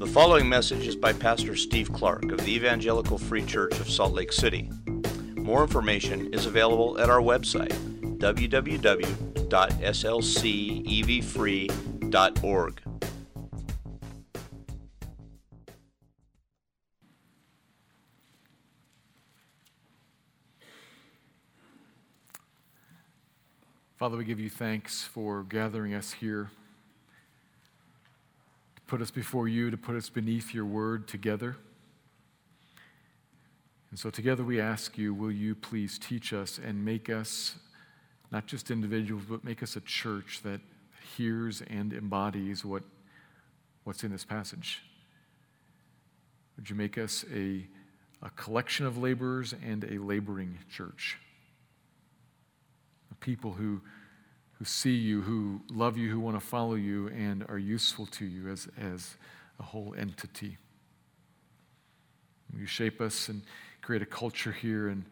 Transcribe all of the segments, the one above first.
The following message is by Pastor Steve Clark of the Evangelical Free Church of Salt Lake City. More information is available at our website, www.slcevfree.org. Father, we give you thanks for gathering us here, put us before you, to put us beneath your word together. And so, together, we ask you, will you please teach us and make us not just individuals, but make us a church that hears and embodies what, what's in this passage? Would you make us a, a collection of laborers and a laboring church? people who, who see you, who love you, who want to follow you, and are useful to you as, as a whole entity. You shape us and create a culture here and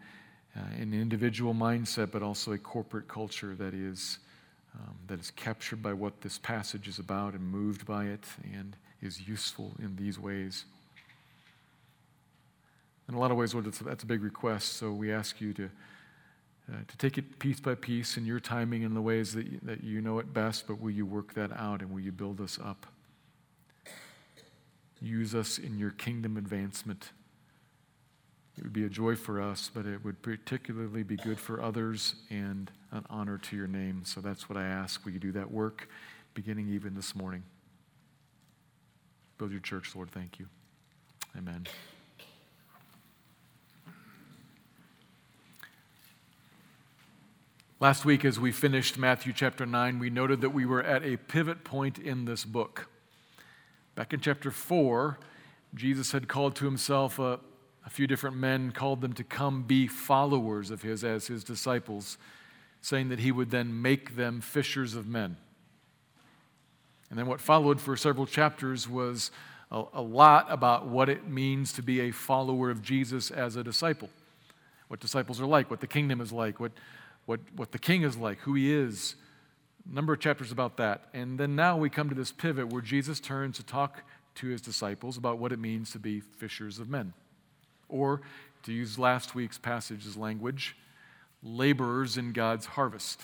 uh, an individual mindset, but also a corporate culture that is, um, that is captured by what this passage is about and moved by it and is useful in these ways. In a lot of ways, that's a big request, so we ask you to uh, to take it piece by piece in your timing and the ways that you, that you know it best, but will you work that out and will you build us up? Use us in your kingdom advancement. It would be a joy for us, but it would particularly be good for others and an honor to your name. So that's what I ask. Will you do that work beginning even this morning? Build your church, Lord. Thank you. Amen. Last week, as we finished Matthew chapter 9, we noted that we were at a pivot point in this book. Back in chapter 4, Jesus had called to himself a, a few different men, called them to come be followers of his as his disciples, saying that he would then make them fishers of men. And then what followed for several chapters was a, a lot about what it means to be a follower of Jesus as a disciple, what disciples are like, what the kingdom is like, what what, what the king is like, who he is. A number of chapters about that. And then now we come to this pivot where Jesus turns to talk to his disciples about what it means to be fishers of men. Or, to use last week's passage's language, laborers in God's harvest.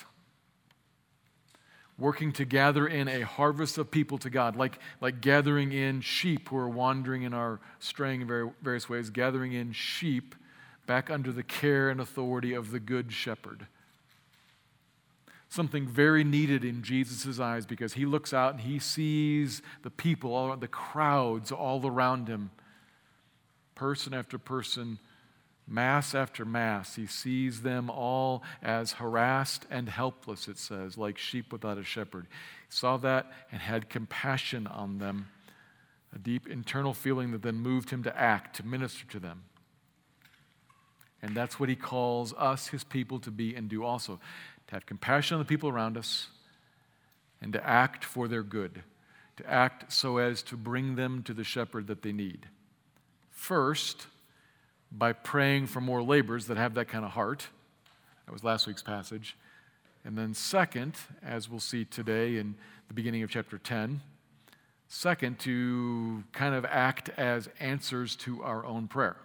Working to gather in a harvest of people to God, like, like gathering in sheep who are wandering and are straying in various ways, gathering in sheep back under the care and authority of the Good Shepherd something very needed in Jesus' eyes because he looks out and he sees the people, all, the crowds all around him, person after person, mass after mass. He sees them all as harassed and helpless, it says, like sheep without a shepherd. He saw that and had compassion on them, a deep internal feeling that then moved him to act, to minister to them. And that's what he calls us, his people, to be and do also have compassion on the people around us, and to act for their good, to act so as to bring them to the shepherd that they need. First, by praying for more laborers that have that kind of heart. That was last week's passage. And then, second, as we'll see today in the beginning of chapter 10, second, to kind of act as answers to our own prayer.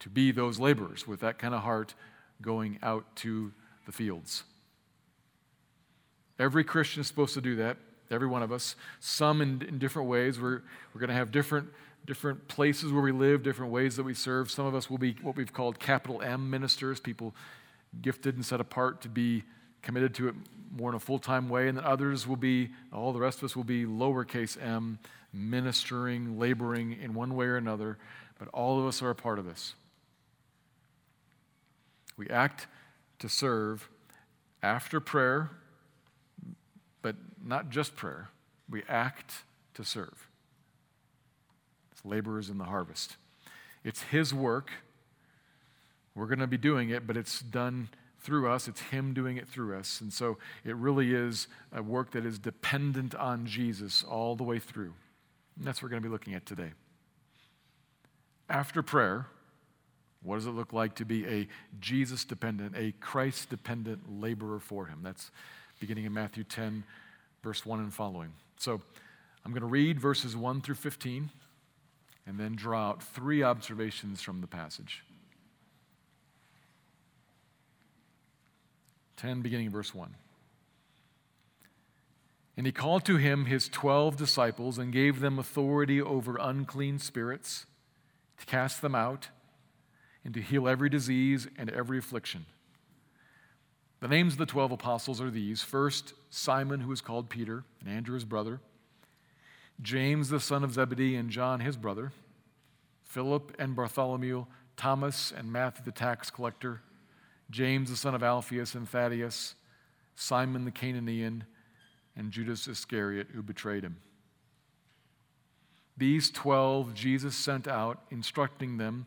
To be those laborers with that kind of heart going out to the fields. Every Christian is supposed to do that, every one of us. Some in, in different ways. We're, we're going to have different, different places where we live, different ways that we serve. Some of us will be what we've called capital M ministers, people gifted and set apart to be committed to it more in a full time way. And then others will be, all the rest of us will be lowercase m, ministering, laboring in one way or another. But all of us are a part of this. We act to serve after prayer, but not just prayer. We act to serve. It's laborers in the harvest. It's His work. We're going to be doing it, but it's done through us. It's Him doing it through us. And so it really is a work that is dependent on Jesus all the way through. And that's what we're going to be looking at today. After prayer, what does it look like to be a Jesus dependent, a Christ dependent laborer for him? That's beginning in Matthew 10, verse 1 and following. So I'm going to read verses 1 through 15 and then draw out three observations from the passage. 10, beginning verse 1. And he called to him his twelve disciples and gave them authority over unclean spirits to cast them out and to heal every disease and every affliction. The names of the twelve apostles are these. First, Simon, who is called Peter, and Andrew his brother, James, the son of Zebedee, and John his brother, Philip and Bartholomew, Thomas and Matthew the tax collector, James the son of Alphaeus and Thaddeus, Simon the Cananaean, and Judas Iscariot, who betrayed him. These twelve Jesus sent out, instructing them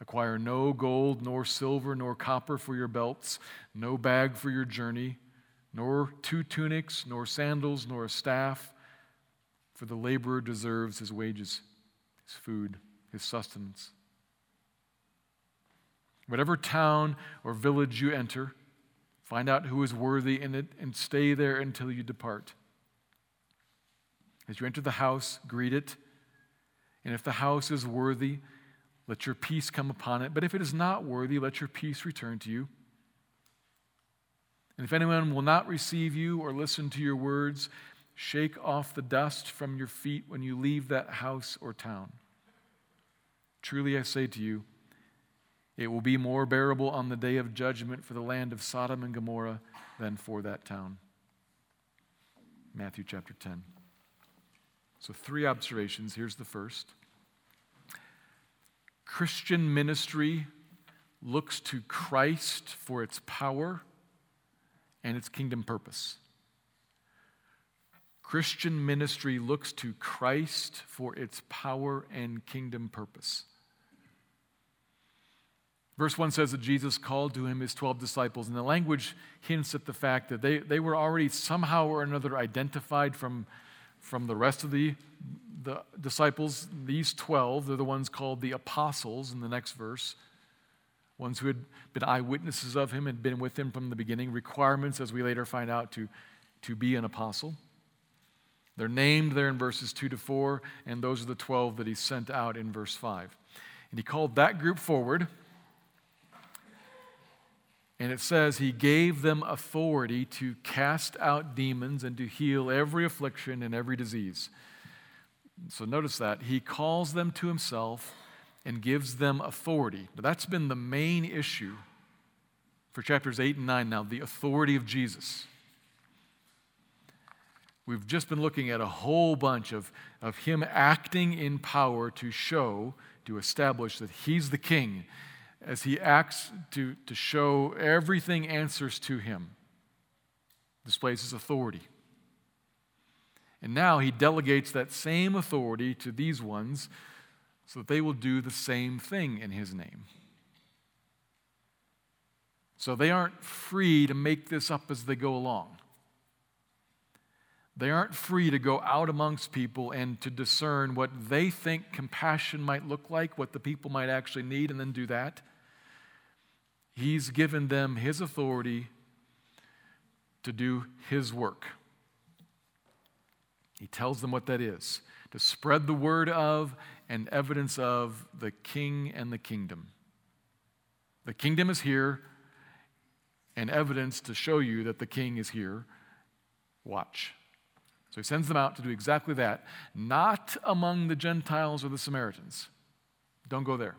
Acquire no gold, nor silver, nor copper for your belts, no bag for your journey, nor two tunics, nor sandals, nor a staff, for the laborer deserves his wages, his food, his sustenance. Whatever town or village you enter, find out who is worthy in it and stay there until you depart. As you enter the house, greet it. And if the house is worthy, let your peace come upon it. But if it is not worthy, let your peace return to you. And if anyone will not receive you or listen to your words, shake off the dust from your feet when you leave that house or town. Truly I say to you, it will be more bearable on the day of judgment for the land of Sodom and Gomorrah than for that town. Matthew chapter 10. So, three observations. Here's the first Christian ministry looks to Christ for its power and its kingdom purpose. Christian ministry looks to Christ for its power and kingdom purpose. Verse 1 says that Jesus called to him his 12 disciples, and the language hints at the fact that they, they were already somehow or another identified from from the rest of the, the disciples, these 12, they're the ones called the apostles in the next verse, ones who had been eyewitnesses of him, had been with him from the beginning, requirements, as we later find out, to, to be an apostle. They're named there in verses 2 to 4, and those are the 12 that he sent out in verse 5. And he called that group forward and it says, He gave them authority to cast out demons and to heal every affliction and every disease. So notice that. He calls them to Himself and gives them authority. But that's been the main issue for chapters 8 and 9 now the authority of Jesus. We've just been looking at a whole bunch of, of Him acting in power to show, to establish that He's the King as he acts to, to show everything answers to him, displays his authority. And now he delegates that same authority to these ones so that they will do the same thing in his name. So they aren't free to make this up as they go along. They aren't free to go out amongst people and to discern what they think compassion might look like, what the people might actually need, and then do that. He's given them His authority to do His work. He tells them what that is to spread the word of and evidence of the king and the kingdom. The kingdom is here, and evidence to show you that the king is here. Watch. So he sends them out to do exactly that, not among the Gentiles or the Samaritans. Don't go there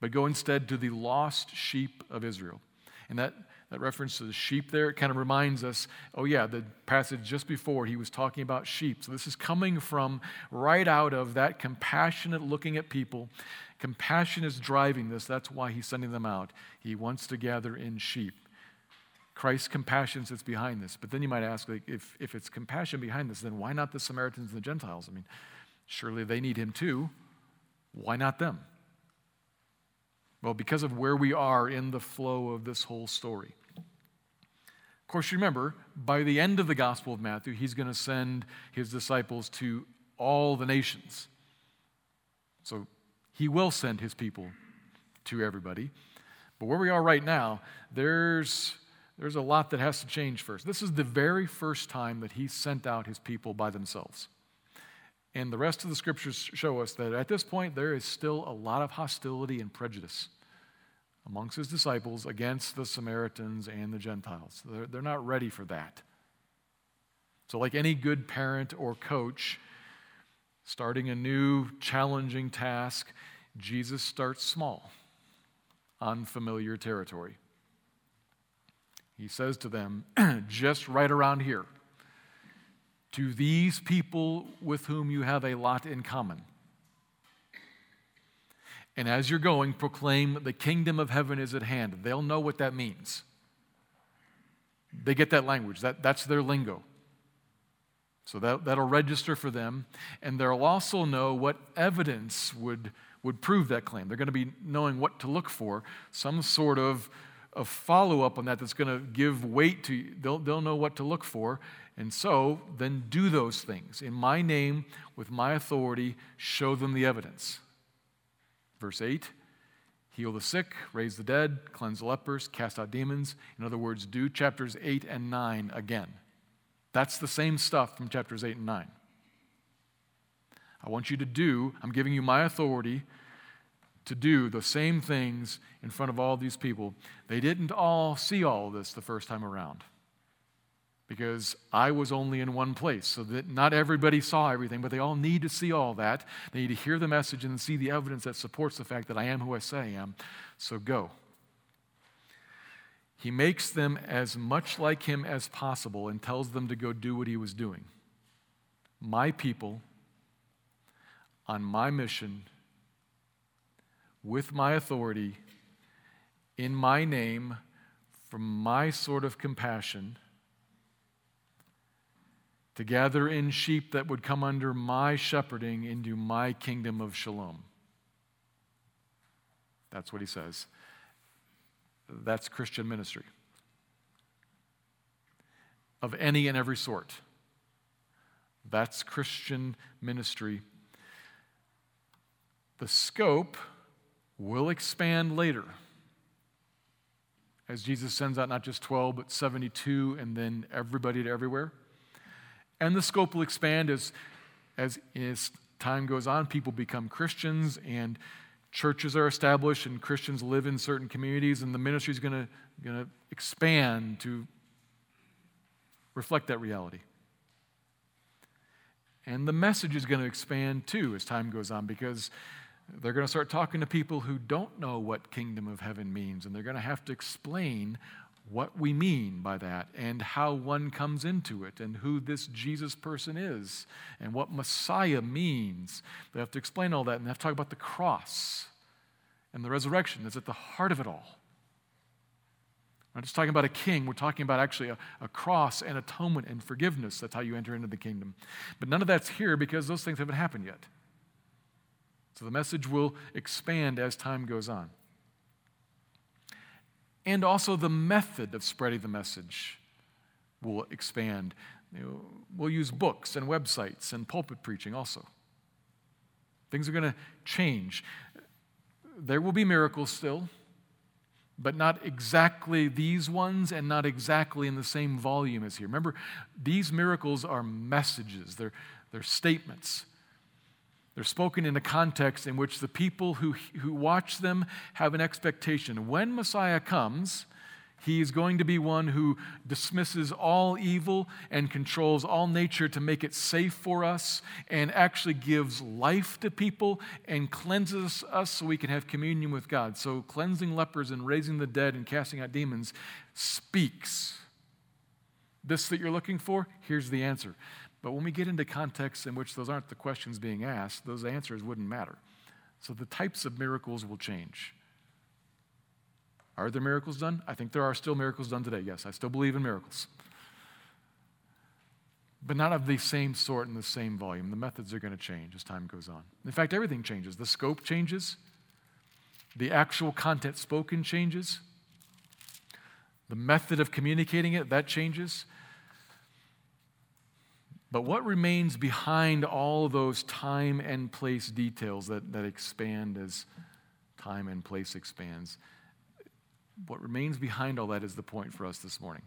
but go instead to the lost sheep of Israel. And that, that reference to the sheep there, it kind of reminds us oh, yeah, the passage just before, he was talking about sheep. So this is coming from right out of that compassionate looking at people. Compassion is driving this. That's why he's sending them out. He wants to gather in sheep. Christ's compassion sits behind this. But then you might ask, like, if, if it's compassion behind this, then why not the Samaritans and the Gentiles? I mean, Surely they need him too. Why not them? Well, because of where we are in the flow of this whole story. Of course, remember, by the end of the Gospel of Matthew, he's going to send his disciples to all the nations. So he will send his people to everybody. But where we are right now, there's, there's a lot that has to change first. This is the very first time that he sent out his people by themselves. And the rest of the scriptures show us that at this point, there is still a lot of hostility and prejudice amongst his disciples against the Samaritans and the Gentiles. They're, they're not ready for that. So, like any good parent or coach, starting a new challenging task, Jesus starts small, unfamiliar territory. He says to them, just right around here, to these people with whom you have a lot in common. And as you're going, proclaim the kingdom of heaven is at hand. They'll know what that means. They get that language, that, that's their lingo. So that, that'll register for them. And they'll also know what evidence would, would prove that claim. They're going to be knowing what to look for, some sort of, of follow up on that that's going to give weight to, they'll, they'll know what to look for. And so, then do those things. In my name, with my authority, show them the evidence. Verse 8 heal the sick, raise the dead, cleanse the lepers, cast out demons. In other words, do chapters 8 and 9 again. That's the same stuff from chapters 8 and 9. I want you to do, I'm giving you my authority to do the same things in front of all these people. They didn't all see all this the first time around because I was only in one place. So that not everybody saw everything, but they all need to see all that. They need to hear the message and see the evidence that supports the fact that I am who I say I am. So go. He makes them as much like him as possible and tells them to go do what he was doing. My people, on my mission, with my authority, in my name, from my sort of compassion to gather in sheep that would come under my shepherding into my kingdom of shalom. That's what he says. That's Christian ministry of any and every sort. That's Christian ministry. The scope will expand later as Jesus sends out not just 12, but 72, and then everybody to everywhere. And the scope will expand as, as, as time goes on. People become Christians and churches are established and Christians live in certain communities, and the ministry is going to expand to reflect that reality. And the message is going to expand too as time goes on because they're going to start talking to people who don't know what kingdom of heaven means, and they're going to have to explain what we mean by that and how one comes into it and who this Jesus person is and what Messiah means. They have to explain all that and they have to talk about the cross and the resurrection that's at the heart of it all. We're not just talking about a king, we're talking about actually a, a cross and atonement and forgiveness. That's how you enter into the kingdom. But none of that's here because those things haven't happened yet. So the message will expand as time goes on and also the method of spreading the message will expand. We'll use books and websites and pulpit preaching also. Things are going to change. There will be miracles still, but not exactly these ones and not exactly in the same volume as here. Remember, these miracles are messages, they're, they're statements. They're spoken in a context in which the people who, who watch them have an expectation. When Messiah comes, he is going to be one who dismisses all evil and controls all nature to make it safe for us and actually gives life to people and cleanses us so we can have communion with God. So, cleansing lepers and raising the dead and casting out demons speaks. This that you're looking for, here's the answer. But when we get into contexts in which those aren't the questions being asked, those answers wouldn't matter. So the types of miracles will change. Are there miracles done? I think there are still miracles done today. Yes, I still believe in miracles. but not of the same sort and the same volume. The methods are going to change as time goes on. In fact, everything changes. The scope changes, the actual content spoken changes, the method of communicating it, that changes. But what remains behind all those time and place details that, that expand as time and place expands? What remains behind all that is the point for us this morning.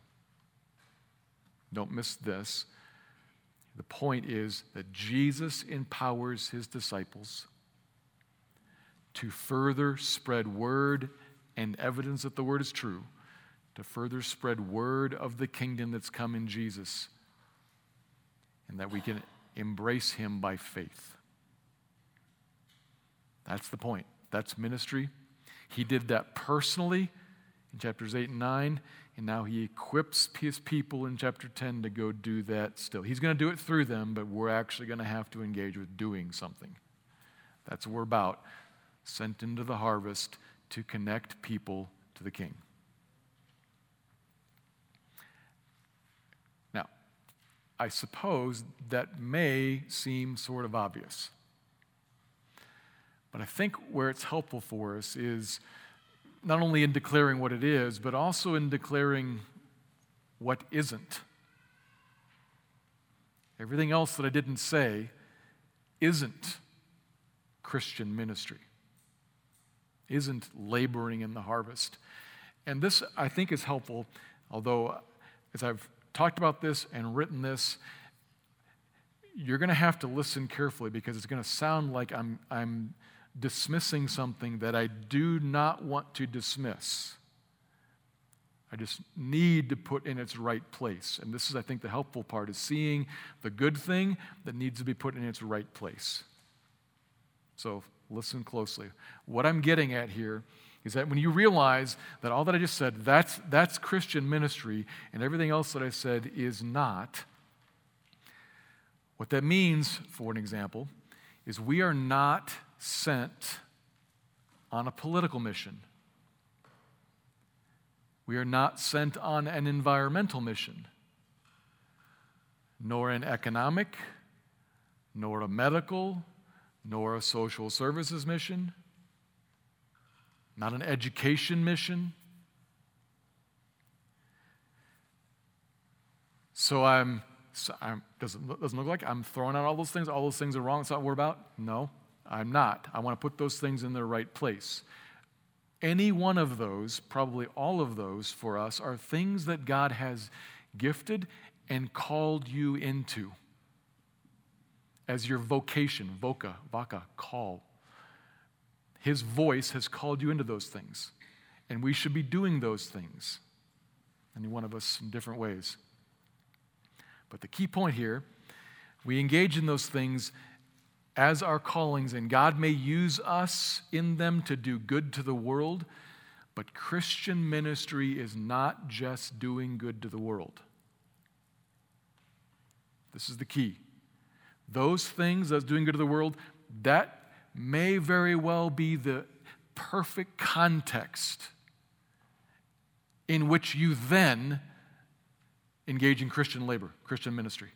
Don't miss this. The point is that Jesus empowers his disciples to further spread word and evidence that the word is true, to further spread word of the kingdom that's come in Jesus and that we can embrace him by faith. That's the point. That's ministry. He did that personally in chapters 8 and 9, and now he equips his people in chapter 10 to go do that still. He's going to do it through them, but we're actually going to have to engage with doing something. That's what we're about. Sent into the harvest to connect people to the king. I suppose that may seem sort of obvious. But I think where it's helpful for us is not only in declaring what it is, but also in declaring what isn't. Everything else that I didn't say isn't Christian ministry, isn't laboring in the harvest. And this, I think, is helpful, although, as I've talked about this and written this, you're going to have to listen carefully because it's going to sound like I'm, I'm dismissing something that I do not want to dismiss. I just need to put in its right place. And this is, I think, the helpful part is seeing the good thing that needs to be put in its right place. So listen closely. What I'm getting at here is that when you realize that all that I just said, that's, that's Christian ministry, and everything else that I said is not, what that means, for an example, is we are not sent on a political mission. We are not sent on an environmental mission, nor an economic, nor a medical, nor a social services mission not an education mission. So I'm, so I'm doesn't, doesn't look like I'm throwing out all those things. All those things are wrong. That's not what we're about. No, I'm not. I want to put those things in their right place. Any one of those, probably all of those for us, are things that God has gifted and called you into as your vocation, voca, vaca, call. His voice has called you into those things. And we should be doing those things, any one of us in different ways. But the key point here we engage in those things as our callings, and God may use us in them to do good to the world. But Christian ministry is not just doing good to the world. This is the key. Those things, that's doing good to the world, that may very well be the perfect context in which you then engage in Christian labor, Christian ministry.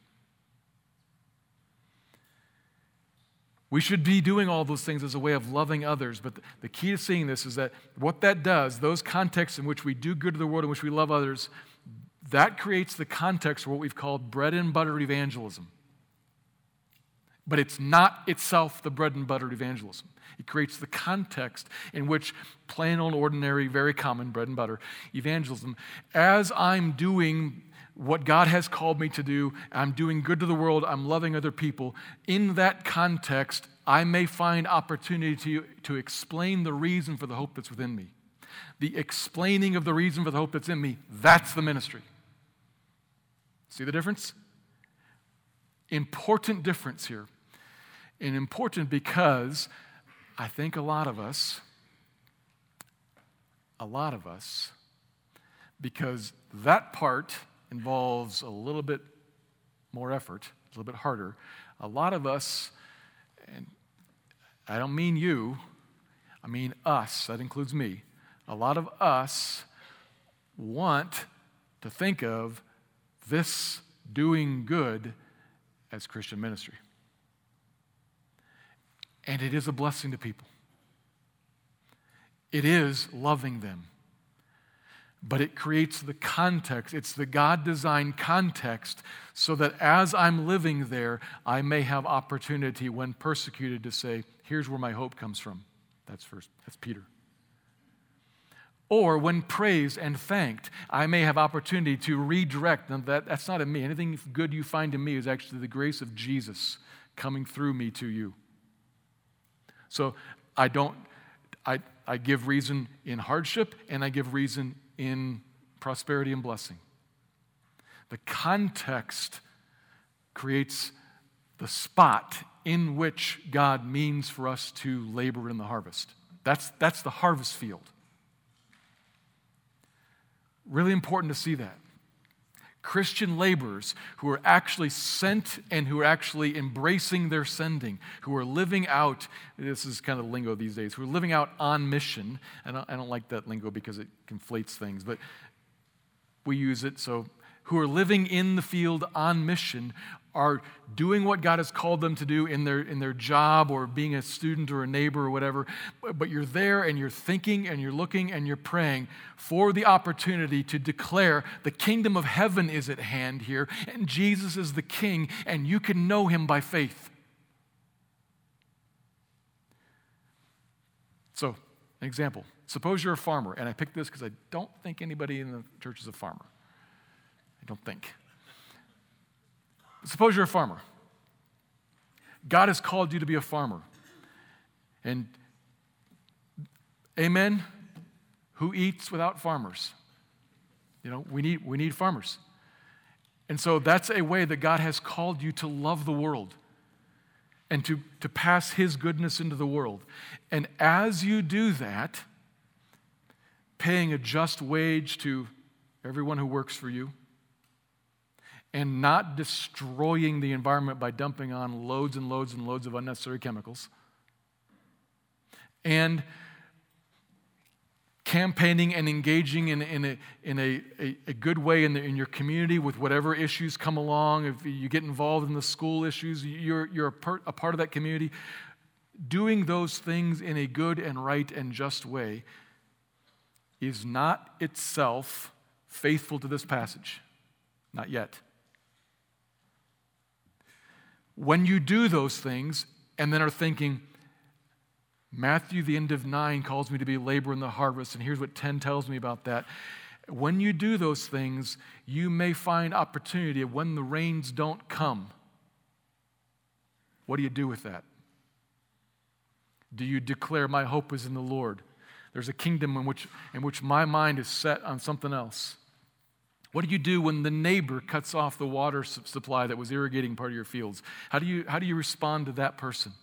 We should be doing all those things as a way of loving others, but the key to seeing this is that what that does, those contexts in which we do good to the world, in which we love others, that creates the context for what we've called bread and butter evangelism but it's not itself the bread and butter evangelism. It creates the context in which plain old, ordinary, very common bread and butter evangelism, as I'm doing what God has called me to do, I'm doing good to the world, I'm loving other people, in that context, I may find opportunity to, to explain the reason for the hope that's within me. The explaining of the reason for the hope that's in me, that's the ministry. See the difference? Important difference here and important because I think a lot of us, a lot of us, because that part involves a little bit more effort, a little bit harder. A lot of us, and I don't mean you, I mean us, that includes me. A lot of us want to think of this doing good as Christian ministry. And it is a blessing to people. It is loving them. But it creates the context. It's the God designed context so that as I'm living there, I may have opportunity when persecuted to say, here's where my hope comes from. That's first, that's Peter. Or when praised and thanked, I may have opportunity to redirect. And that, that's not in me. Anything good you find in me is actually the grace of Jesus coming through me to you. So I don't, I, I give reason in hardship and I give reason in prosperity and blessing. The context creates the spot in which God means for us to labor in the harvest. That's, that's the harvest field. Really important to see that. Christian laborers who are actually sent and who are actually embracing their sending, who are living out, this is kind of the lingo these days, who are living out on mission. And I don't like that lingo because it conflates things, but we use it so who are living in the field on mission are doing what God has called them to do in their, in their job or being a student or a neighbor or whatever, but, but you're there and you're thinking and you're looking and you're praying for the opportunity to declare the kingdom of heaven is at hand here and Jesus is the king and you can know him by faith. So, an example. Suppose you're a farmer, and I picked this because I don't think anybody in the church is a farmer. Don't think. Suppose you're a farmer. God has called you to be a farmer. And amen, who eats without farmers? You know, we need, we need farmers. And so that's a way that God has called you to love the world and to, to pass His goodness into the world. And as you do that, paying a just wage to everyone who works for you, and not destroying the environment by dumping on loads and loads and loads of unnecessary chemicals. And campaigning and engaging in, in, a, in a, a, a good way in, the, in your community with whatever issues come along. If you get involved in the school issues, you're, you're a, part, a part of that community. Doing those things in a good and right and just way is not itself faithful to this passage. Not yet. When you do those things and then are thinking, Matthew, the end of 9, calls me to be labor in the harvest, and here's what 10 tells me about that. When you do those things, you may find opportunity when the rains don't come. What do you do with that? Do you declare, My hope is in the Lord? There's a kingdom in which, in which my mind is set on something else. What do you do when the neighbor cuts off the water supply that was irrigating part of your fields? How do you, how do you respond to that person?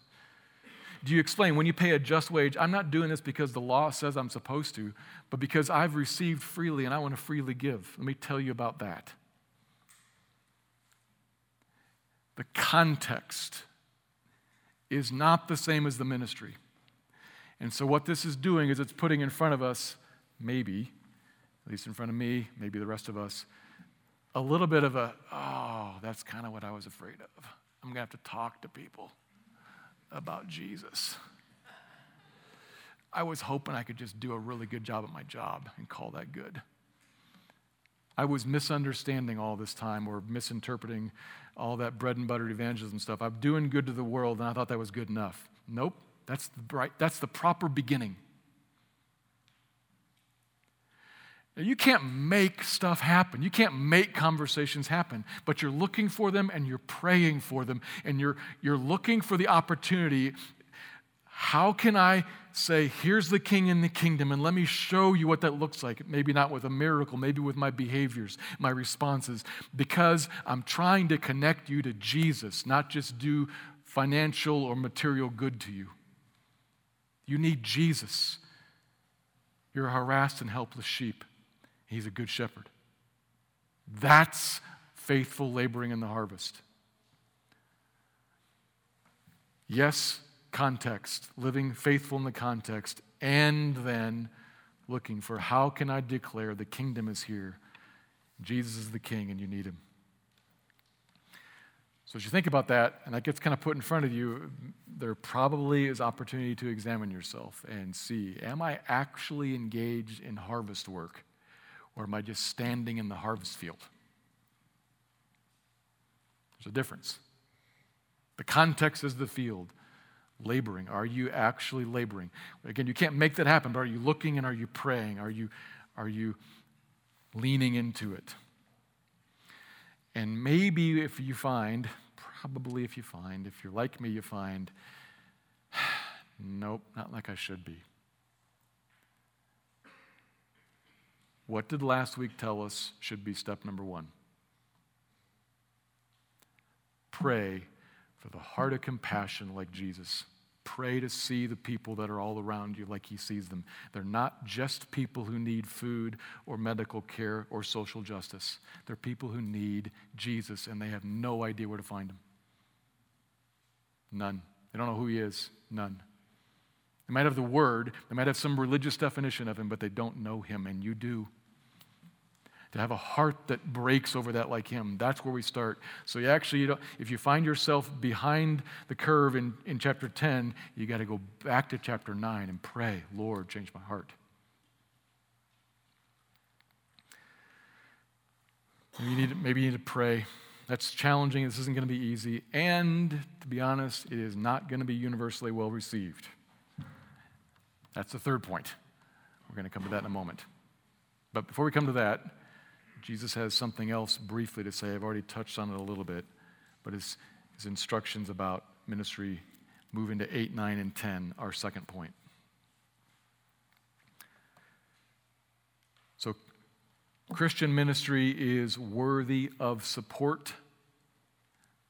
Do you explain when you pay a just wage, I'm not doing this because the law says I'm supposed to, but because I've received freely and I want to freely give? Let me tell you about that. The context is not the same as the ministry. And so, what this is doing is it's putting in front of us, maybe, at least in front of me, maybe the rest of us, a little bit of a, oh, that's kind of what I was afraid of. I'm going to have to talk to people about Jesus. I was hoping I could just do a really good job at my job and call that good. I was misunderstanding all this time or misinterpreting all that bread and butter evangelism stuff. I'm doing good to the world, and I thought that was good enough. Nope, that's the, right, that's the proper beginning. Now, you can't make stuff happen. You can't make conversations happen, but you're looking for them and you're praying for them and you're, you're looking for the opportunity. How can I say, here's the king in the kingdom, and let me show you what that looks like? Maybe not with a miracle, maybe with my behaviors, my responses, because I'm trying to connect you to Jesus, not just do financial or material good to you. You need Jesus. You're a harassed and helpless sheep. He's a good shepherd. That's faithful laboring in the harvest. Yes, context, living faithful in the context, and then looking for how can I declare the kingdom is here? Jesus is the king and you need him. So as you think about that, and that gets kind of put in front of you, there probably is opportunity to examine yourself and see, am I actually engaged in harvest work? Or am I just standing in the harvest field? There's a difference. The context is the field. Laboring. Are you actually laboring? Again, you can't make that happen, but are you looking and are you praying? Are you, are you leaning into it? And maybe if you find, probably if you find, if you're like me, you find, nope, not like I should be. What did last week tell us should be step number one? Pray for the heart of compassion like Jesus. Pray to see the people that are all around you like He sees them. They're not just people who need food or medical care or social justice. They're people who need Jesus and they have no idea where to find Him. None. They don't know who He is. None. They might have the word, they might have some religious definition of Him, but they don't know Him, and you do to have a heart that breaks over that like him. That's where we start. So you actually, you if you find yourself behind the curve in, in chapter 10, you got to go back to chapter 9 and pray, Lord, change my heart. Maybe you, need, maybe you need to pray. That's challenging. This isn't going to be easy. And to be honest, it is not going to be universally well received. That's the third point. We're going to come to that in a moment. But before we come to that, Jesus has something else briefly to say. I've already touched on it a little bit, but his, his instructions about ministry move into 8, 9, and 10, our second point. So, Christian ministry is worthy of support,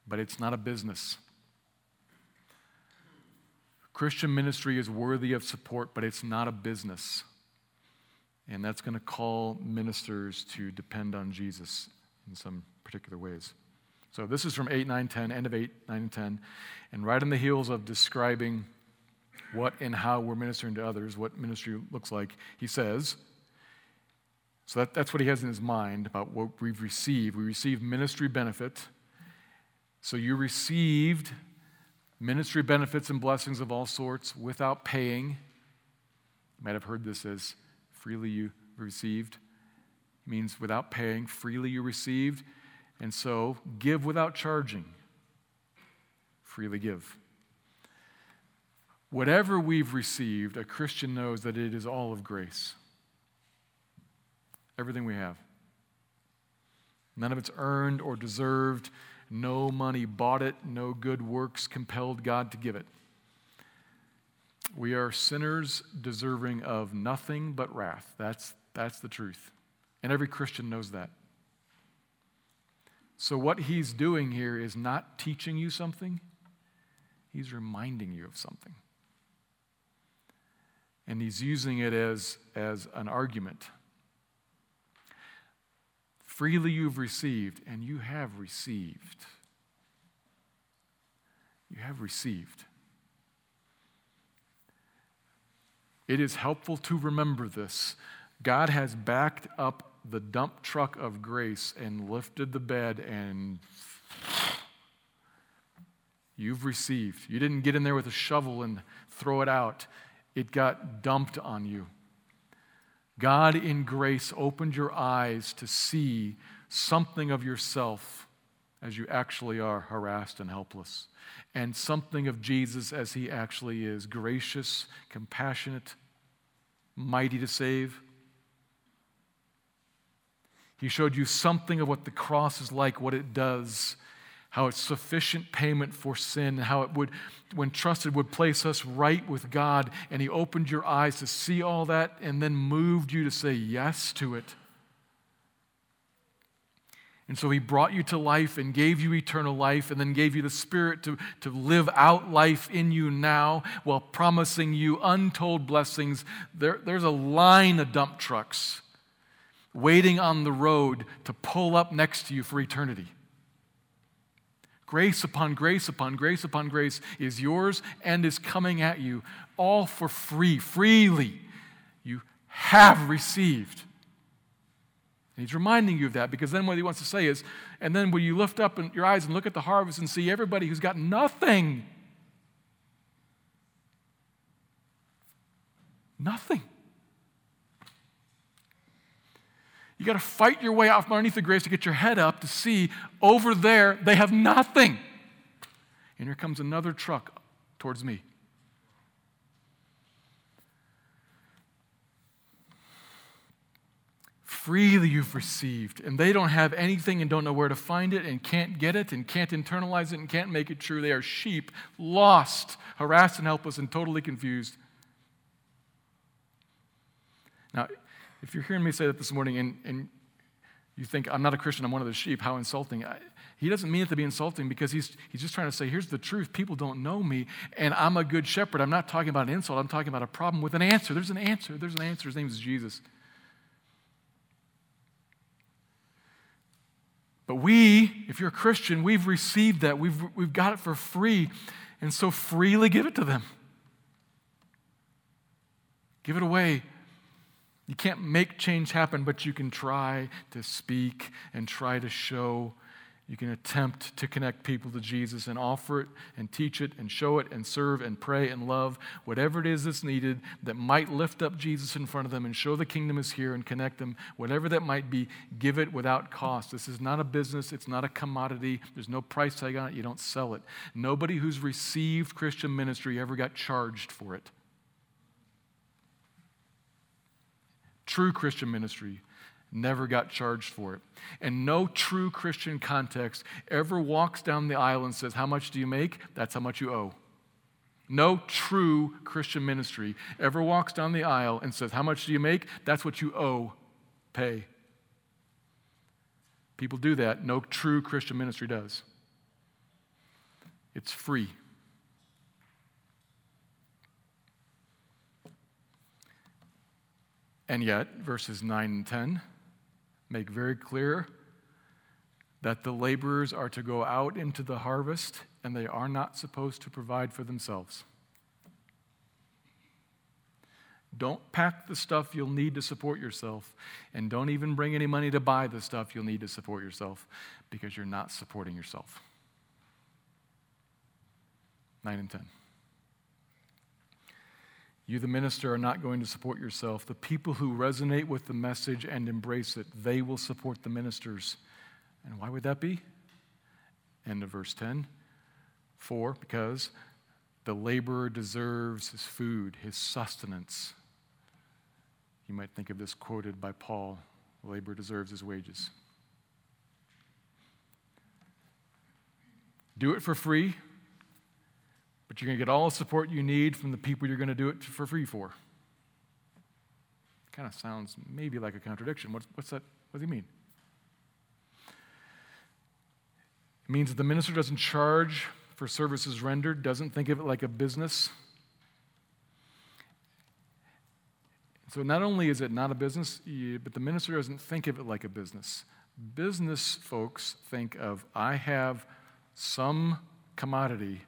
but it's not a business. Christian ministry is worthy of support, but it's not a business. And that's going to call ministers to depend on Jesus in some particular ways. So this is from 8, 9, 10, end of 8, 9, and 10. And right on the heels of describing what and how we're ministering to others, what ministry looks like, he says, so that, that's what he has in his mind about what we've received. We receive ministry benefit. So you received ministry benefits and blessings of all sorts without paying. You might have heard this as freely you received. It means without paying, freely you received. And so give without charging. Freely give. Whatever we've received, a Christian knows that it is all of grace. Everything we have. None of it's earned or deserved. No money bought it. No good works compelled God to give it. We are sinners deserving of nothing but wrath. That's, that's the truth. And every Christian knows that. So, what he's doing here is not teaching you something, he's reminding you of something. And he's using it as, as an argument. Freely you've received, and you have received. You have received. It is helpful to remember this. God has backed up the dump truck of grace and lifted the bed, and you've received. You didn't get in there with a shovel and throw it out, it got dumped on you. God, in grace, opened your eyes to see something of yourself as you actually are harassed and helpless and something of Jesus as he actually is gracious, compassionate, mighty to save. He showed you something of what the cross is like, what it does, how it's sufficient payment for sin, how it would, when trusted, would place us right with God. And He opened your eyes to see all that and then moved you to say yes to it. And so he brought you to life and gave you eternal life and then gave you the Spirit to, to live out life in you now while promising you untold blessings. There, there's a line of dump trucks waiting on the road to pull up next to you for eternity. Grace upon grace upon grace upon grace is yours and is coming at you, all for free, freely. You have received. And he's reminding you of that because then what he wants to say is, and then when you lift up your eyes and look at the harvest and see everybody who's got nothing, nothing. You got to fight your way out underneath the grace to get your head up to see over there they have nothing. And here comes another truck towards me. Freely you've received, and they don't have anything and don't know where to find it and can't get it and can't internalize it and can't make it true. They are sheep, lost, harassed, and helpless, and totally confused. Now, if you're hearing me say that this morning and, and you think, I'm not a Christian, I'm one of the sheep, how insulting. I, he doesn't mean it to be insulting because he's, he's just trying to say, here's the truth. People don't know me, and I'm a good shepherd. I'm not talking about an insult, I'm talking about a problem with an answer. There's an answer. There's an answer. His name is Jesus. But we, if you're a Christian, we've received that. We've, we've got it for free. And so freely give it to them. Give it away. You can't make change happen, but you can try to speak and try to show you can attempt to connect people to Jesus and offer it and teach it and show it and serve and pray and love, whatever it is that's needed that might lift up Jesus in front of them and show the kingdom is here and connect them, whatever that might be, give it without cost. This is not a business, it's not a commodity. There's no price tag on it, you don't sell it. Nobody who's received Christian ministry ever got charged for it. True Christian ministry never got charged for it. And no true Christian context ever walks down the aisle and says, How much do you make? That's how much you owe. No true Christian ministry ever walks down the aisle and says, How much do you make? That's what you owe. Pay. People do that. No true Christian ministry does. It's free. And yet, verses 9 and 10 make very clear that the laborers are to go out into the harvest and they are not supposed to provide for themselves. Don't pack the stuff you'll need to support yourself, and don't even bring any money to buy the stuff you'll need to support yourself because you're not supporting yourself. 9 and 10. You, the minister, are not going to support yourself. The people who resonate with the message and embrace it, they will support the ministers. And why would that be? End of verse 10. For, because the laborer deserves his food, his sustenance. You might think of this quoted by Paul the laborer deserves his wages. Do it for free, but you're going to get all the support you need from the people you're going to do it for free for. Kind of sounds maybe like a contradiction. What's, what's that? What does he mean? It means that the minister doesn't charge for services rendered, doesn't think of it like a business. So not only is it not a business, but the minister doesn't think of it like a business. Business folks think of, I have some commodity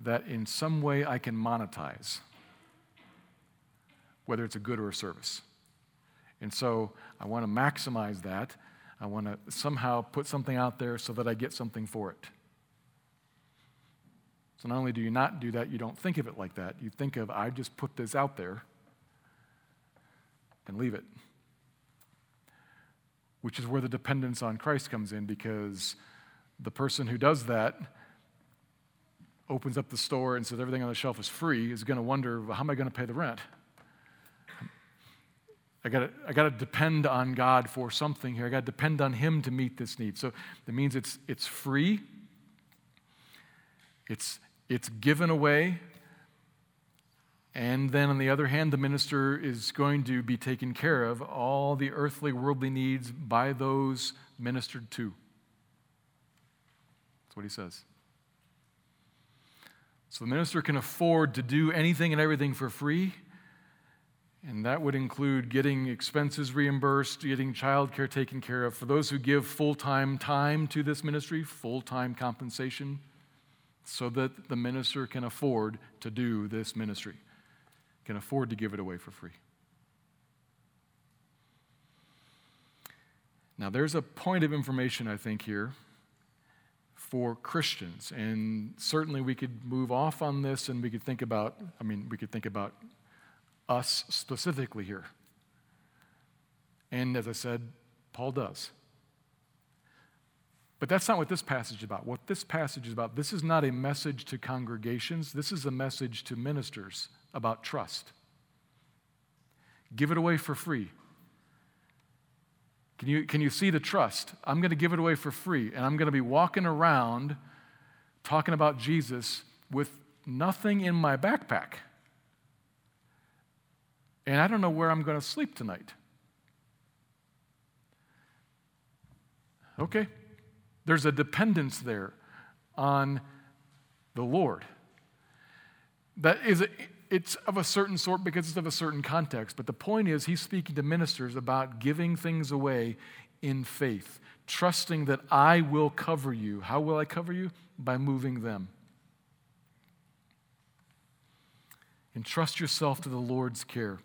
that in some way I can monetize, whether it's a good or a service. And so I want to maximize that. I want to somehow put something out there so that I get something for it. So not only do you not do that, you don't think of it like that. You think of, I just put this out there and leave it. Which is where the dependence on Christ comes in because the person who does that opens up the store and says everything on the shelf is free is going to wonder, well, how am I going to pay the rent? I got I to depend on God for something here. I got to depend on Him to meet this need. So that means it's, it's free, it's, it's given away. And then on the other hand, the minister is going to be taken care of all the earthly, worldly needs by those ministered to. That's what he says. So the minister can afford to do anything and everything for free. And that would include getting expenses reimbursed, getting childcare taken care of. For those who give full time time to this ministry, full time compensation, so that the minister can afford to do this ministry, can afford to give it away for free. Now, there's a point of information, I think, here for Christians. And certainly we could move off on this and we could think about, I mean, we could think about us specifically here. And as I said, Paul does. But that's not what this passage is about. What this passage is about, this is not a message to congregations, this is a message to ministers about trust. Give it away for free. Can you, can you see the trust? I'm going to give it away for free, and I'm going to be walking around talking about Jesus with nothing in my backpack. And I don't know where I'm going to sleep tonight. Okay, there's a dependence there on the Lord. That is, it's of a certain sort because it's of a certain context. But the point is, he's speaking to ministers about giving things away in faith, trusting that I will cover you. How will I cover you? By moving them. Entrust yourself to the Lord's care.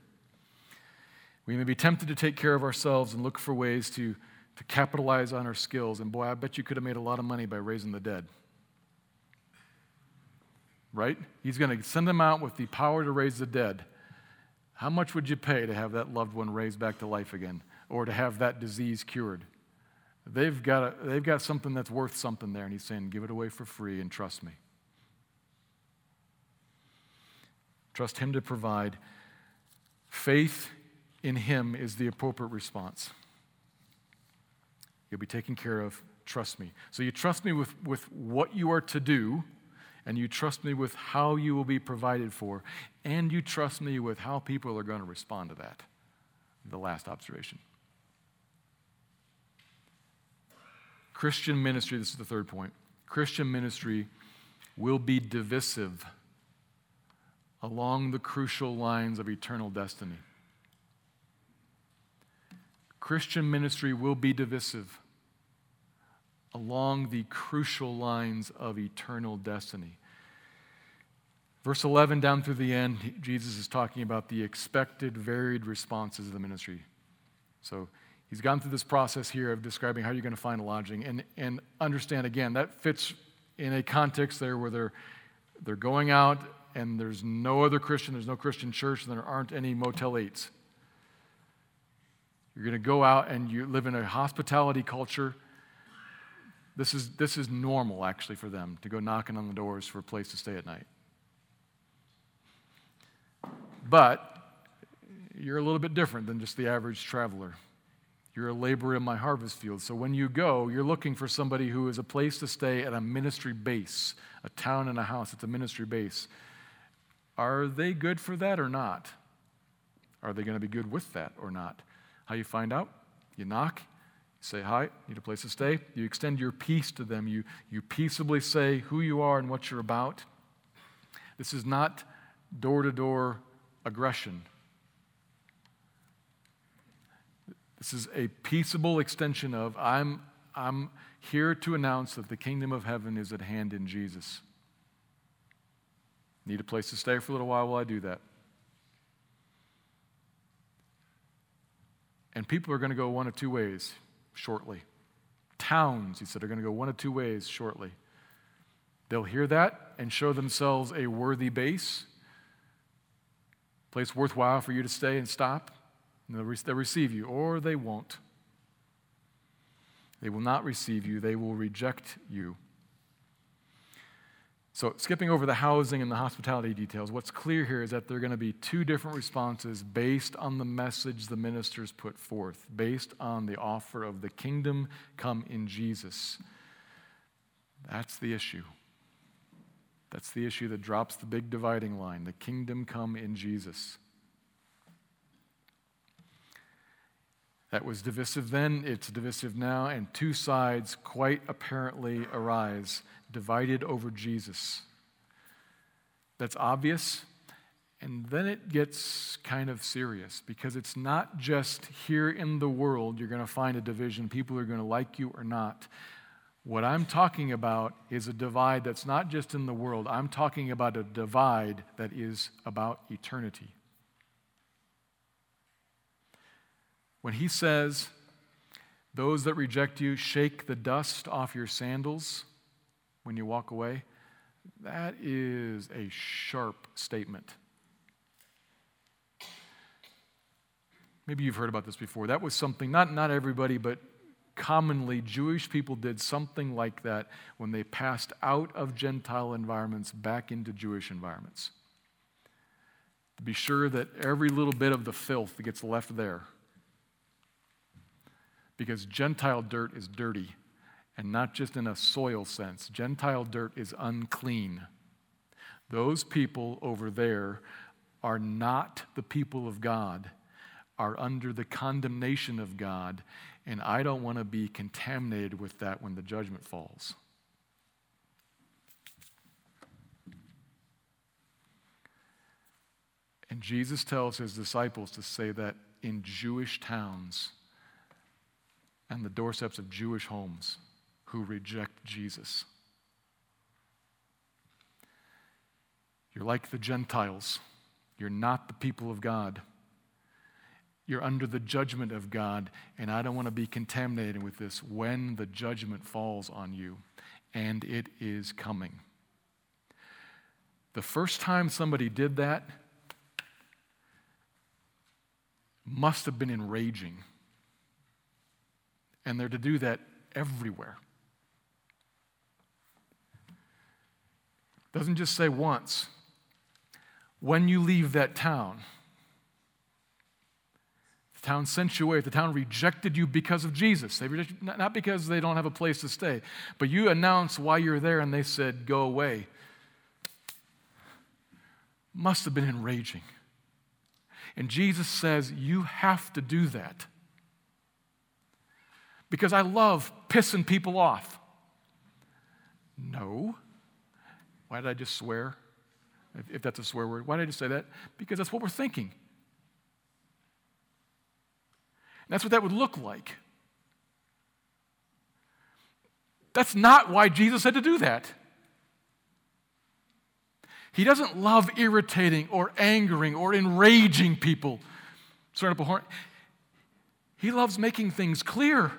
We may be tempted to take care of ourselves and look for ways to to capitalize on our skills. And boy, I bet you could have made a lot of money by raising the dead. Right? He's going to send them out with the power to raise the dead. How much would you pay to have that loved one raised back to life again or to have that disease cured? They've got, a, they've got something that's worth something there, and he's saying, give it away for free and trust me. Trust him to provide. Faith in him is the appropriate response. You'll be taken care of. Trust me. So you trust me with, with what you are to do, and you trust me with how you will be provided for, and you trust me with how people are going to respond to that. The last observation. Christian ministry, this is the third point. Christian ministry will be divisive along the crucial lines of eternal destiny. Christian ministry will be divisive along the crucial lines of eternal destiny. Verse 11 down through the end, Jesus is talking about the expected varied responses of the ministry. So he's gone through this process here of describing how you're going to find lodging. And, and understand again, that fits in a context there where they're, they're going out and there's no other Christian, there's no Christian church, and there aren't any Motel 8s. You're going to go out and you live in a hospitality culture. This is, this is normal, actually, for them to go knocking on the doors for a place to stay at night. But you're a little bit different than just the average traveler. You're a laborer in my harvest field. So when you go, you're looking for somebody who is a place to stay at a ministry base, a town and a house. It's a ministry base. Are they good for that or not? Are they going to be good with that or not? How you find out? You knock, say hi, need a place to stay. You extend your peace to them. You, you peaceably say who you are and what you're about. This is not door to door aggression. This is a peaceable extension of I'm, I'm here to announce that the kingdom of heaven is at hand in Jesus. Need a place to stay for a little while while I do that. And people are going to go one of two ways shortly. Towns, he said, are going to go one of two ways shortly. They'll hear that and show themselves a worthy base, place worthwhile for you to stay and stop. And they'll, they'll receive you, or they won't. They will not receive you, they will reject you. So, skipping over the housing and the hospitality details, what's clear here is that there are going to be two different responses based on the message the ministers put forth, based on the offer of the kingdom come in Jesus. That's the issue. That's the issue that drops the big dividing line the kingdom come in Jesus. That was divisive then, it's divisive now, and two sides quite apparently arise divided over Jesus. That's obvious. And then it gets kind of serious because it's not just here in the world you're going to find a division, people are going to like you or not. What I'm talking about is a divide that's not just in the world, I'm talking about a divide that is about eternity. When he says, Those that reject you, shake the dust off your sandals when you walk away. That is a sharp statement. Maybe you've heard about this before. That was something, not, not everybody, but commonly Jewish people did something like that when they passed out of Gentile environments back into Jewish environments. To be sure that every little bit of the filth gets left there. Because Gentile dirt is dirty, and not just in a soil sense. Gentile dirt is unclean. Those people over there are not the people of God are under the condemnation of God, and I don't want to be contaminated with that when the judgment falls. And Jesus tells his disciples to say that in Jewish towns and the doorsteps of Jewish homes who reject Jesus. You're like the Gentiles. You're not the people of God. You're under the judgment of God, and I don't want to be contaminated with this when the judgment falls on you, and it is coming. The first time somebody did that must have been enraging. And they're to do that everywhere. Doesn't just say once. When you leave that town, the town sent you away. The town rejected you because of Jesus. They rejected, not because they don't have a place to stay, but you announced why you're there and they said, go away. Must have been enraging. And Jesus says, You have to do that. Because I love pissing people off. No. Why did I just swear? If that's a swear word, why did I just say that? Because that's what we're thinking. And that's what that would look like. That's not why Jesus had to do that. He doesn't love irritating or angering or enraging people. He loves making things clear.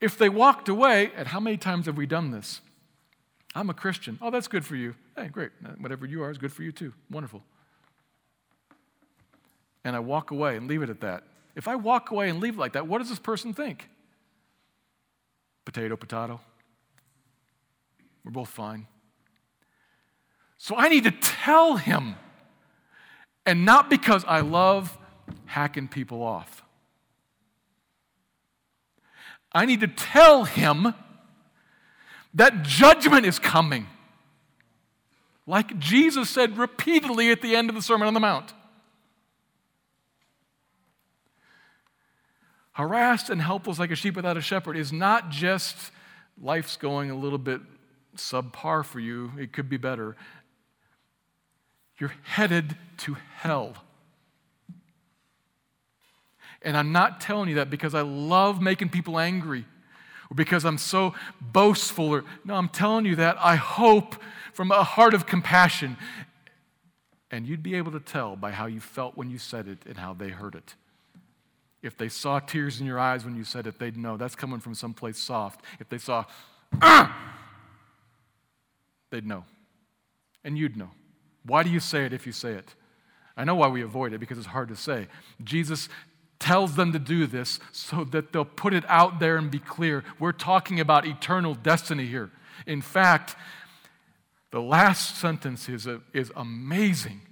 If they walked away, and how many times have we done this? I'm a Christian. Oh, that's good for you. Hey, great. Uh, whatever you are is good for you too. Wonderful and I walk away and leave it at that. If I walk away and leave like that, what does this person think? Potato, potato. We're both fine. So I need to tell him, and not because I love hacking people off. I need to tell him that judgment is coming. Like Jesus said repeatedly at the end of the Sermon on the Mount. harassed and helpless like a sheep without a shepherd is not just life's going a little bit subpar for you, it could be better. You're headed to hell. And I'm not telling you that because I love making people angry or because I'm so boastful. Or, no, I'm telling you that I hope from a heart of compassion. And you'd be able to tell by how you felt when you said it and how they heard it. If they saw tears in your eyes when you said it, they'd know that's coming from someplace soft. If they saw, ah, they'd know. And you'd know. Why do you say it if you say it? I know why we avoid it because it's hard to say. Jesus tells them to do this so that they'll put it out there and be clear. We're talking about eternal destiny here. In fact, the last sentence is, a, is amazing.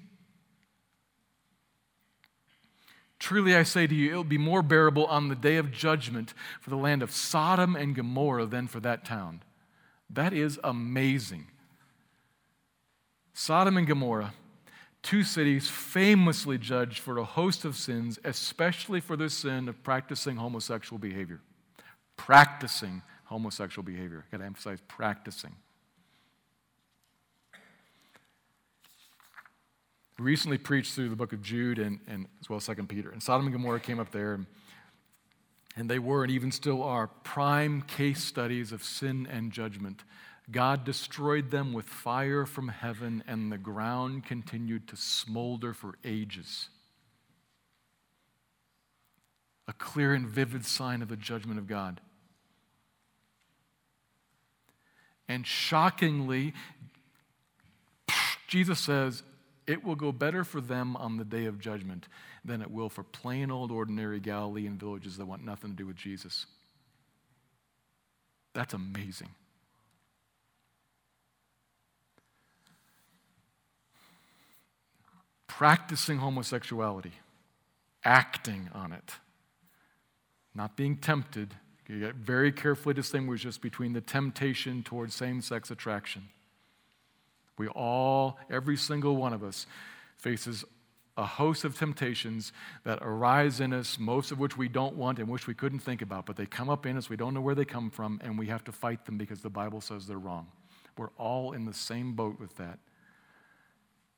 Truly I say to you, it will be more bearable on the day of judgment for the land of Sodom and Gomorrah than for that town. That is amazing. Sodom and Gomorrah, two cities famously judged for a host of sins, especially for the sin of practicing homosexual behavior. Practicing homosexual behavior. I've got to emphasize practicing. Recently preached through the book of Jude and, and as well as Second Peter. And Sodom and Gomorrah came up there, and, and they were and even still are prime case studies of sin and judgment. God destroyed them with fire from heaven, and the ground continued to smolder for ages. a clear and vivid sign of the judgment of God. And shockingly, Jesus says, it will go better for them on the day of judgment than it will for plain old ordinary Galilean villages that want nothing to do with Jesus. That's amazing. Practicing homosexuality, acting on it, not being tempted. You get very carefully distinguishes between the temptation towards same sex attraction we all, every single one of us, faces a host of temptations that arise in us, most of which we don't want and which we couldn't think about, but they come up in us, we don't know where they come from, and we have to fight them because the Bible says they're wrong. We're all in the same boat with that.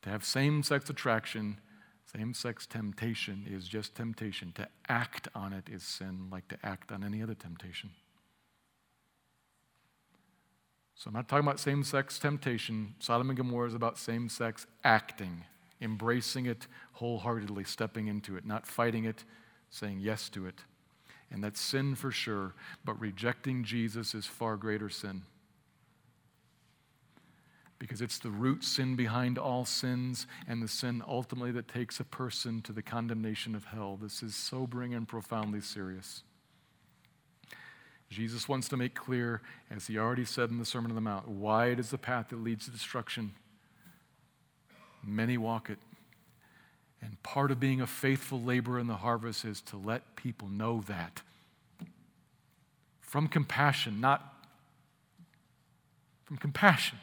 To have same sex attraction, same sex temptation is just temptation. To act on it is sin, like to act on any other temptation. So I'm not talking about same sex temptation. Sodom and Gomorrah is about same sex acting, embracing it wholeheartedly, stepping into it, not fighting it, saying yes to it. And that's sin for sure, but rejecting Jesus is far greater sin. Because it's the root sin behind all sins and the sin ultimately that takes a person to the condemnation of hell. This is sobering and profoundly serious. Jesus wants to make clear, as he already said in the Sermon on the Mount, wide is the path that leads to destruction. Many walk it. And part of being a faithful laborer in the harvest is to let people know that. From compassion, not from compassion.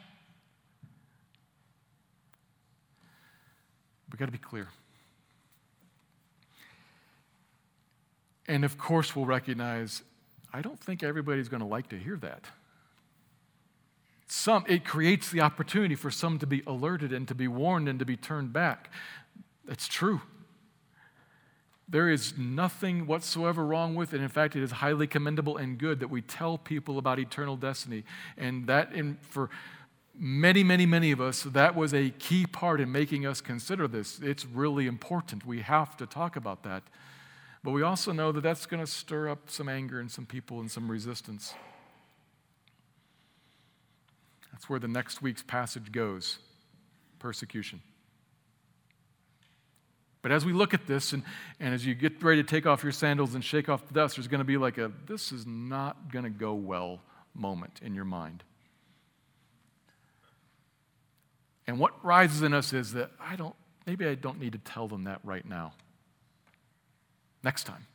We've got to be clear. And of course, we'll recognize I don't think everybody's going to like to hear that. Some, it creates the opportunity for some to be alerted and to be warned and to be turned back. That's true. There is nothing whatsoever wrong with it. In fact, it is highly commendable and good that we tell people about eternal destiny. And that, in, for many, many, many of us, that was a key part in making us consider this. It's really important. We have to talk about that. But we also know that that's going to stir up some anger in some people and some resistance. That's where the next week's passage goes persecution. But as we look at this, and, and as you get ready to take off your sandals and shake off the dust, there's going to be like a this is not going to go well moment in your mind. And what rises in us is that I don't, maybe I don't need to tell them that right now next time.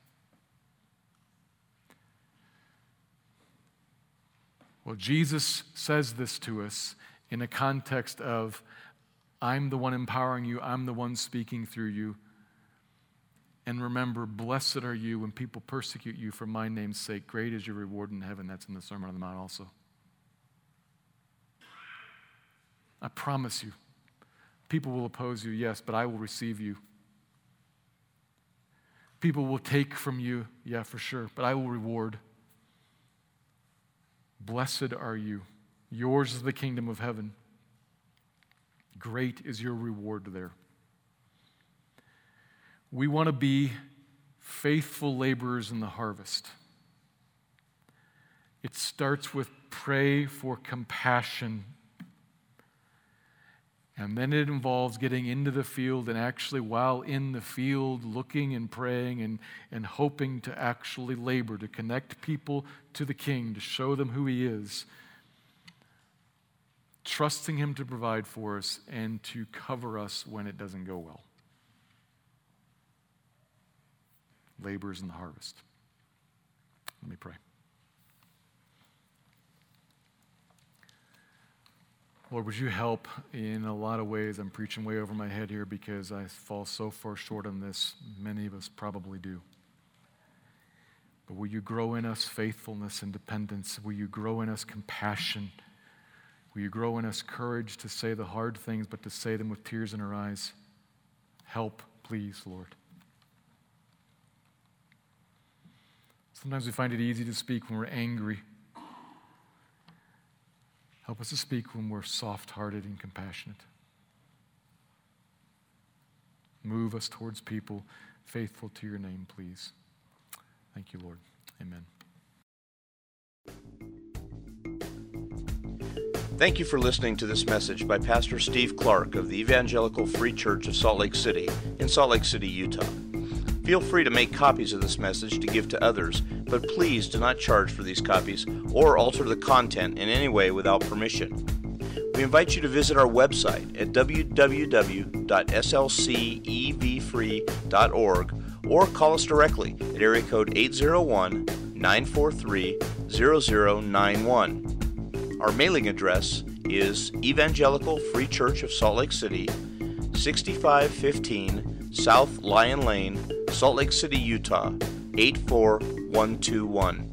Well, Jesus says this to us in a context of I'm the one empowering you, I'm the one speaking through you. And remember, blessed are you when people persecute you for my name's sake. Great is your reward in heaven. That's in the Sermon on the Mount also. I promise you, people will oppose you, yes, but I will receive you. People will take from you, yeah, for sure, but I will reward. Blessed are you. Yours is the kingdom of heaven. Great is your reward there. We want to be faithful laborers in the harvest. It starts with pray for compassion and then it involves getting into the field and actually, while in the field, looking and praying and, and hoping to actually labor, to connect people to the King, to show them who He is. Trusting Him to provide for us and to cover us when it doesn't go well. Laborers in the harvest. Let me pray. Lord, would you help in a lot of ways? I'm preaching way over my head here because I fall so far short on this. Many of us probably do. But will you grow in us faithfulness and dependence? Will you grow in us compassion? Will you grow in us courage to say the hard things, but to say them with tears in our eyes? Help, please, Lord. Sometimes we find it easy to speak when we're angry. Help us to speak when we're soft hearted and compassionate. Move us towards people faithful to your name, please. Thank you, Lord. Amen. Thank you for listening to this message by Pastor Steve Clark of the Evangelical Free Church of Salt Lake City in Salt Lake City, Utah. Feel free to make copies of this message to give to others, but please do not charge for these copies or alter the content in any way without permission. We invite you to visit our website at www.slcevfree.org or call us directly at area code 801 943 0091. Our mailing address is Evangelical Free Church of Salt Lake City, 6515 South Lion Lane, Salt Lake City, Utah, 84121.